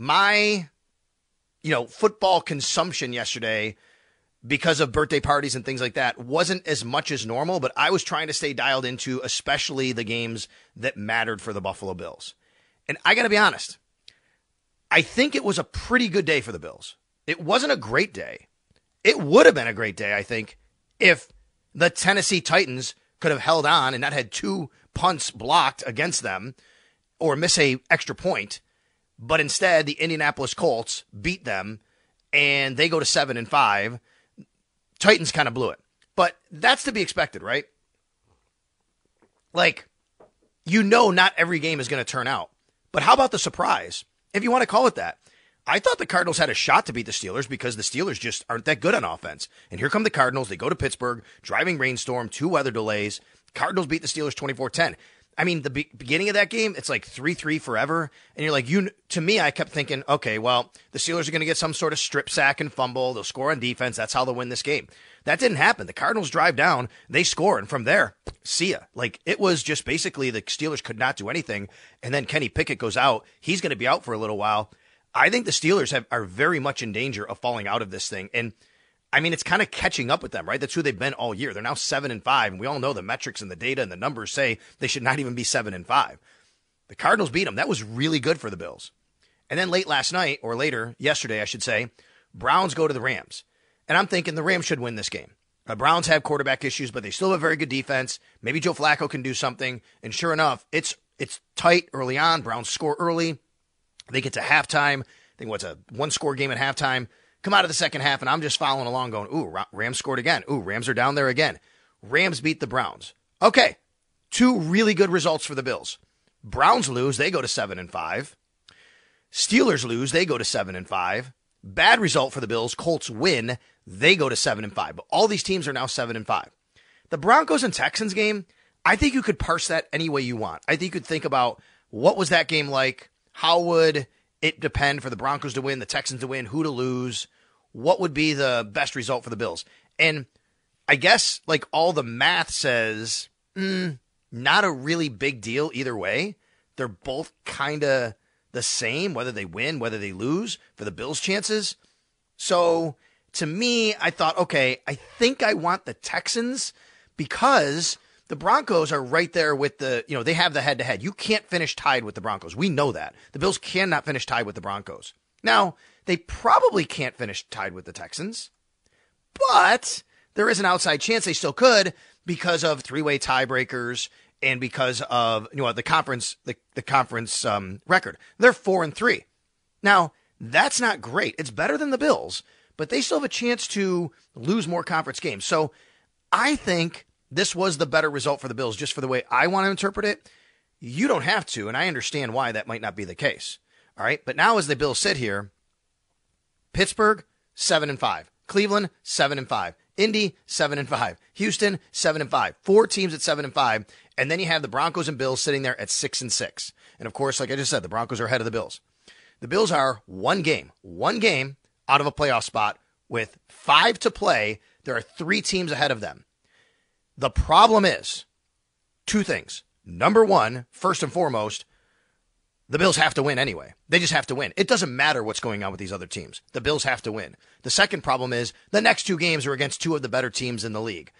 My, you know, football consumption yesterday because of birthday parties and things like that wasn't as much as normal, but I was trying to stay dialed into especially the games that mattered for the Buffalo Bills. And I got to be honest, I think it was a pretty good day for the Bills. It wasn't a great day. It would have been a great day, I think, if the Tennessee Titans could have held on and not had two punts blocked against them or miss a extra point. But instead, the Indianapolis Colts beat them and they go to seven and five. Titans kind of blew it. But that's to be expected, right? Like, you know, not every game is going to turn out. But how about the surprise? If you want to call it that. I thought the Cardinals had a shot to beat the Steelers because the Steelers just aren't that good on offense. And here come the Cardinals. They go to Pittsburgh, driving rainstorm, two weather delays. Cardinals beat the Steelers 24 10. I mean, the be- beginning of that game, it's like 3 3 forever. And you're like, you, to me, I kept thinking, okay, well, the Steelers are going to get some sort of strip sack and fumble. They'll score on defense. That's how they'll win this game. That didn't happen. The Cardinals drive down, they score, and from there, see ya. Like, it was just basically the Steelers could not do anything. And then Kenny Pickett goes out. He's going to be out for a little while. I think the Steelers have, are very much in danger of falling out of this thing. And I mean, it's kind of catching up with them, right? That's who they've been all year. They're now seven and five, and we all know the metrics and the data and the numbers say they should not even be seven and five. The Cardinals beat them. That was really good for the Bills. And then late last night, or later, yesterday, I should say, Browns go to the Rams. And I'm thinking the Rams should win this game. The Browns have quarterback issues, but they still have a very good defense. Maybe Joe Flacco can do something. And sure enough, it's it's tight early on. Browns score early. They get to halftime. I think what's a one score game at halftime. Come out of the second half, and I'm just following along, going, "Ooh, Rams scored again. Ooh, Rams are down there again. Rams beat the Browns. Okay, two really good results for the Bills. Browns lose, they go to seven and five. Steelers lose, they go to seven and five. Bad result for the Bills. Colts win, they go to seven and five. But all these teams are now seven and five. The Broncos and Texans game, I think you could parse that any way you want. I think you could think about what was that game like? How would it depend for the Broncos to win, the Texans to win, who to lose? What would be the best result for the Bills? And I guess like all the math says, mm, not a really big deal either way. They're both kind of the same, whether they win, whether they lose for the Bills' chances. So to me, I thought, okay, I think I want the Texans because the Broncos are right there with the, you know, they have the head to head. You can't finish tied with the Broncos. We know that. The Bills cannot finish tied with the Broncos. Now, they probably can't finish tied with the Texans, but there is an outside chance they still could because of three way tiebreakers and because of you know the conference the, the conference um, record. They're four and three. Now, that's not great. It's better than the Bills, but they still have a chance to lose more conference games. So I think this was the better result for the Bills, just for the way I want to interpret it. You don't have to, and I understand why that might not be the case. All right. But now as the Bills sit here, Pittsburgh, seven and five. Cleveland, seven and five. Indy, seven and five. Houston, seven and five. Four teams at seven and five. And then you have the Broncos and Bills sitting there at six and six. And of course, like I just said, the Broncos are ahead of the Bills. The Bills are one game, one game out of a playoff spot with five to play. There are three teams ahead of them. The problem is two things. Number one, first and foremost, the Bills have to win anyway. They just have to win. It doesn't matter what's going on with these other teams. The Bills have to win. The second problem is the next two games are against two of the better teams in the league.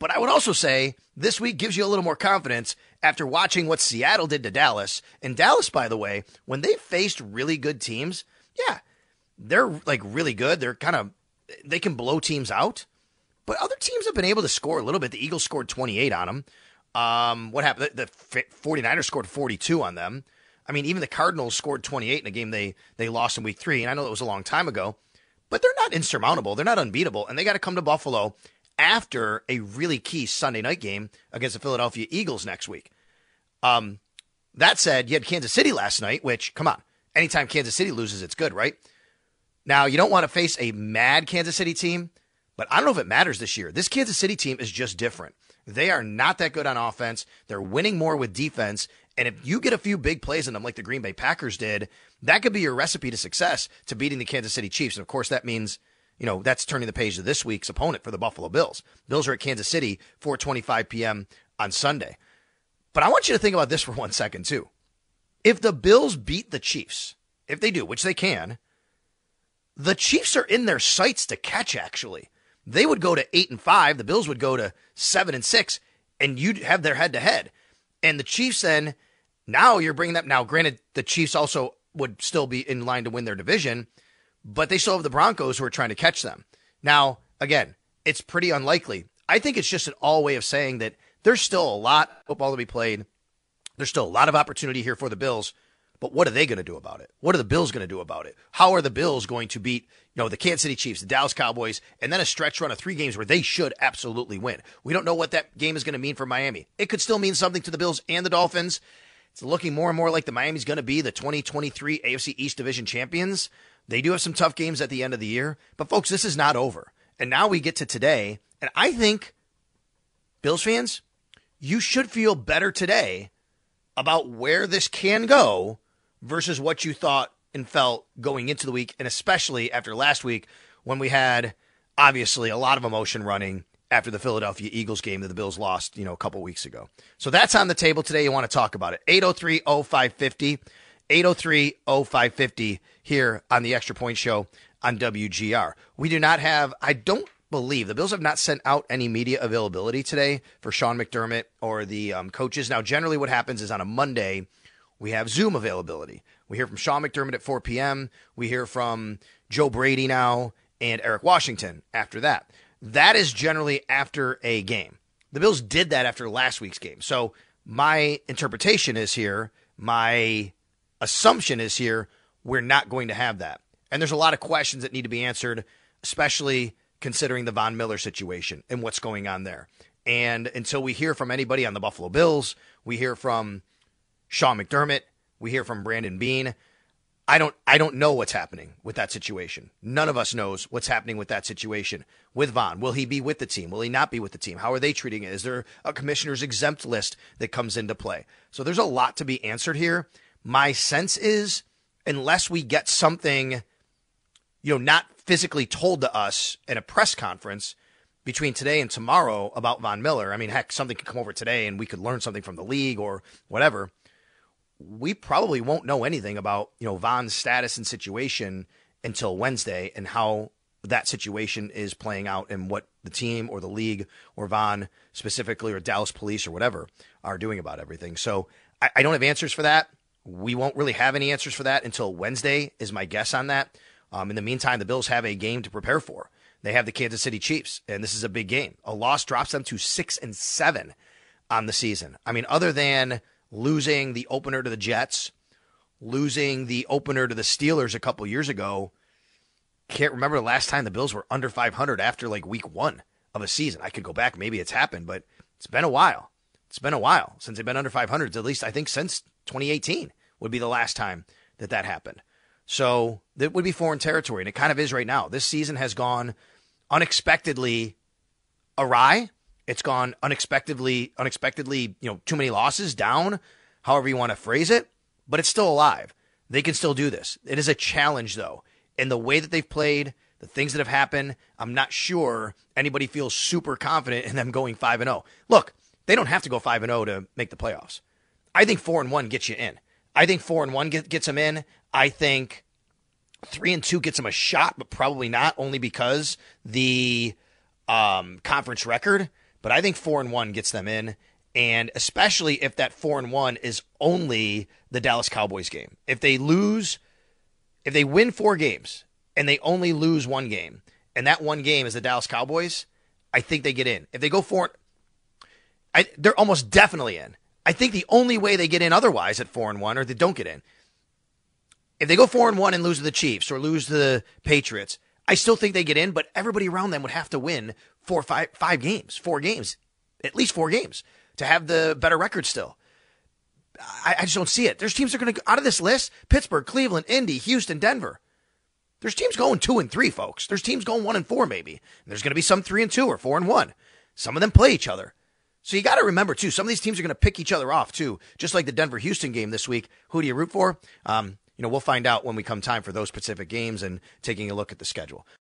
But I would also say this week gives you a little more confidence after watching what Seattle did to Dallas. And Dallas, by the way, when they faced really good teams, yeah, they're like really good. They're kind of, they can blow teams out. But other teams have been able to score a little bit. The Eagles scored 28 on them. Um, what happened? The, the 49ers scored 42 on them. I mean, even the Cardinals scored 28 in a game they they lost in week three. And I know that was a long time ago, but they're not insurmountable. They're not unbeatable. And they got to come to Buffalo after a really key Sunday night game against the Philadelphia Eagles next week. Um, that said, you had Kansas City last night, which, come on, anytime Kansas City loses, it's good, right? Now, you don't want to face a mad Kansas City team, but I don't know if it matters this year. This Kansas City team is just different. They are not that good on offense. They're winning more with defense. And if you get a few big plays in them, like the Green Bay Packers did, that could be your recipe to success to beating the Kansas City Chiefs. And of course, that means you know, that's turning the page to this week's opponent for the Buffalo Bills. Bills are at Kansas City, 4:25 p.m. on Sunday. But I want you to think about this for one second too. If the Bills beat the Chiefs, if they do, which they can, the Chiefs are in their sights to catch actually. They would go to 8 and 5, the Bills would go to 7 and 6 and you'd have their head to head. And the Chiefs then now you're bringing that now granted the Chiefs also would still be in line to win their division but they still have the Broncos who are trying to catch them. Now, again, it's pretty unlikely. I think it's just an all way of saying that there's still a lot of football to be played. There's still a lot of opportunity here for the Bills. But what are they going to do about it? What are the Bills going to do about it? How are the Bills going to beat, you know, the Kansas City Chiefs, the Dallas Cowboys, and then a stretch run of three games where they should absolutely win? We don't know what that game is going to mean for Miami. It could still mean something to the Bills and the Dolphins. It's looking more and more like the Miami's going to be the 2023 AFC East Division champions. They do have some tough games at the end of the year, but folks, this is not over. And now we get to today, and I think Bills fans, you should feel better today about where this can go versus what you thought and felt going into the week, and especially after last week when we had obviously a lot of emotion running after the Philadelphia Eagles game that the Bills lost, you know, a couple weeks ago. So that's on the table today. You want to talk about it. 803 0550. 803 0550 here on the Extra Point Show on WGR. We do not have, I don't believe, the Bills have not sent out any media availability today for Sean McDermott or the um, coaches. Now, generally, what happens is on a Monday, we have Zoom availability. We hear from Sean McDermott at 4 p.m., we hear from Joe Brady now and Eric Washington after that. That is generally after a game. The Bills did that after last week's game. So, my interpretation is here, my assumption is here we're not going to have that. And there's a lot of questions that need to be answered, especially considering the Von Miller situation and what's going on there. And until we hear from anybody on the Buffalo Bills, we hear from Sean McDermott, we hear from Brandon Beane. I don't I don't know what's happening with that situation. None of us knows what's happening with that situation with Von. Will he be with the team? Will he not be with the team? How are they treating it? Is there a commissioner's exempt list that comes into play? So there's a lot to be answered here. My sense is, unless we get something, you know, not physically told to us in a press conference between today and tomorrow about Von Miller, I mean, heck, something could come over today and we could learn something from the league or whatever. We probably won't know anything about, you know, Von's status and situation until Wednesday and how that situation is playing out and what the team or the league or Von specifically or Dallas police or whatever are doing about everything. So I, I don't have answers for that. We won't really have any answers for that until Wednesday, is my guess on that. Um, in the meantime, the Bills have a game to prepare for. They have the Kansas City Chiefs, and this is a big game. A loss drops them to six and seven on the season. I mean, other than losing the opener to the Jets, losing the opener to the Steelers a couple years ago, can't remember the last time the Bills were under 500 after like week one of a season. I could go back, maybe it's happened, but it's been a while. It's been a while since they've been under 500, at least I think since 2018 would be the last time that that happened. So that would be foreign territory, and it kind of is right now. This season has gone unexpectedly awry. It's gone unexpectedly, unexpectedly, you know, too many losses down, however you want to phrase it, but it's still alive. They can still do this. It is a challenge, though. In the way that they've played, the things that have happened, I'm not sure anybody feels super confident in them going 5 and 0. Look, they don't have to go 5 and 0 to make the playoffs. I think 4 and 1 gets you in. I think four and one get, gets them in. I think three and two gets them a shot, but probably not, only because the um, conference record. But I think four and one gets them in. And especially if that four and one is only the Dallas Cowboys game. If they lose, if they win four games and they only lose one game, and that one game is the Dallas Cowboys, I think they get in. If they go four, I, they're almost definitely in. I think the only way they get in otherwise at four and one, or they don't get in, if they go four and one and lose to the Chiefs or lose to the Patriots, I still think they get in. But everybody around them would have to win four, five, five games, four games, at least four games to have the better record still. I, I just don't see it. There's teams that are going to out of this list: Pittsburgh, Cleveland, Indy, Houston, Denver. There's teams going two and three, folks. There's teams going one and four, maybe. And there's going to be some three and two or four and one. Some of them play each other. So you got to remember too. Some of these teams are going to pick each other off too, just like the Denver Houston game this week. Who do you root for? Um, you know, we'll find out when we come time for those specific games and taking a look at the schedule.